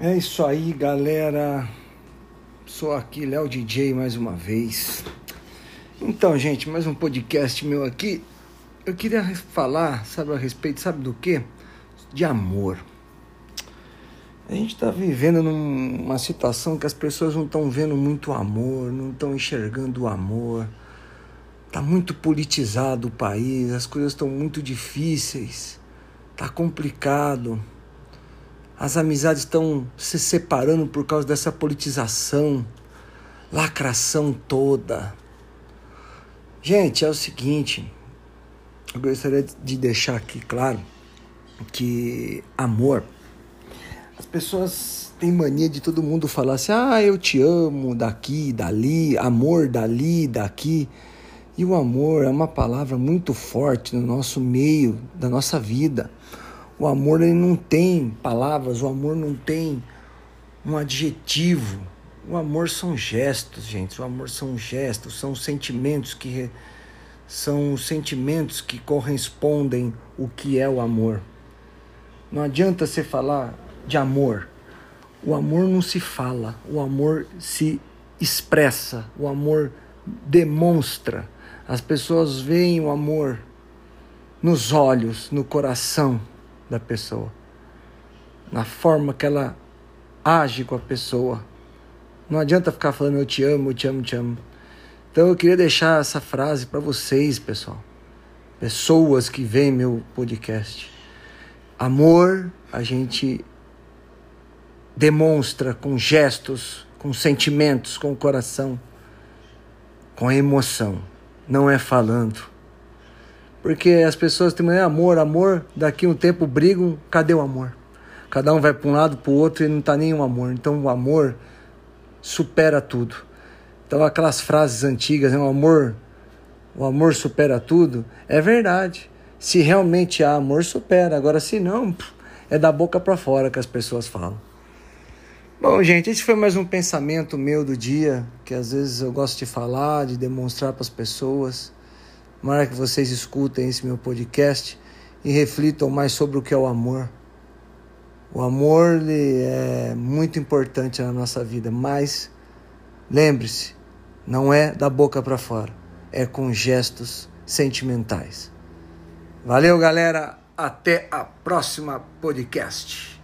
É isso aí, galera. Sou aqui, Léo DJ, mais uma vez. Então, gente, mais um podcast meu aqui. Eu queria falar, sabe, a respeito, sabe do quê? De amor. A gente está vivendo numa situação que as pessoas não estão vendo muito amor, não estão enxergando o amor. Tá muito politizado o país, as coisas estão muito difíceis, tá complicado. As amizades estão se separando por causa dessa politização, lacração toda. Gente, é o seguinte, eu gostaria de deixar aqui claro que amor, as pessoas têm mania de todo mundo falar assim: ah, eu te amo daqui, dali, amor dali, daqui. E o amor é uma palavra muito forte no nosso meio, da nossa vida. O amor ele não tem palavras, o amor não tem um adjetivo. O amor são gestos, gente. O amor são gestos, são sentimentos que são sentimentos que correspondem o que é o amor. Não adianta você falar de amor. O amor não se fala, o amor se expressa, o amor demonstra. As pessoas veem o amor nos olhos, no coração da pessoa, na forma que ela age com a pessoa. Não adianta ficar falando eu te amo, eu te amo, eu te amo. Então eu queria deixar essa frase para vocês, pessoal. Pessoas que veem meu podcast. Amor a gente demonstra com gestos, com sentimentos, com o coração, com emoção. Não é falando. Porque as pessoas têm é amor, amor, daqui um tempo brigam, cadê o amor? Cada um vai para um lado, para o outro e não está nem um amor. Então o amor supera tudo. Então aquelas frases antigas, né, o amor, o amor supera tudo, é verdade. Se realmente há amor, supera. Agora se não, é da boca para fora que as pessoas falam. Bom, gente, esse foi mais um pensamento meu do dia, que às vezes eu gosto de falar, de demonstrar para as pessoas. Tomara que vocês escutem esse meu podcast e reflitam mais sobre o que é o amor. O amor é muito importante na nossa vida, mas lembre-se, não é da boca para fora, é com gestos sentimentais. Valeu, galera. Até a próxima podcast.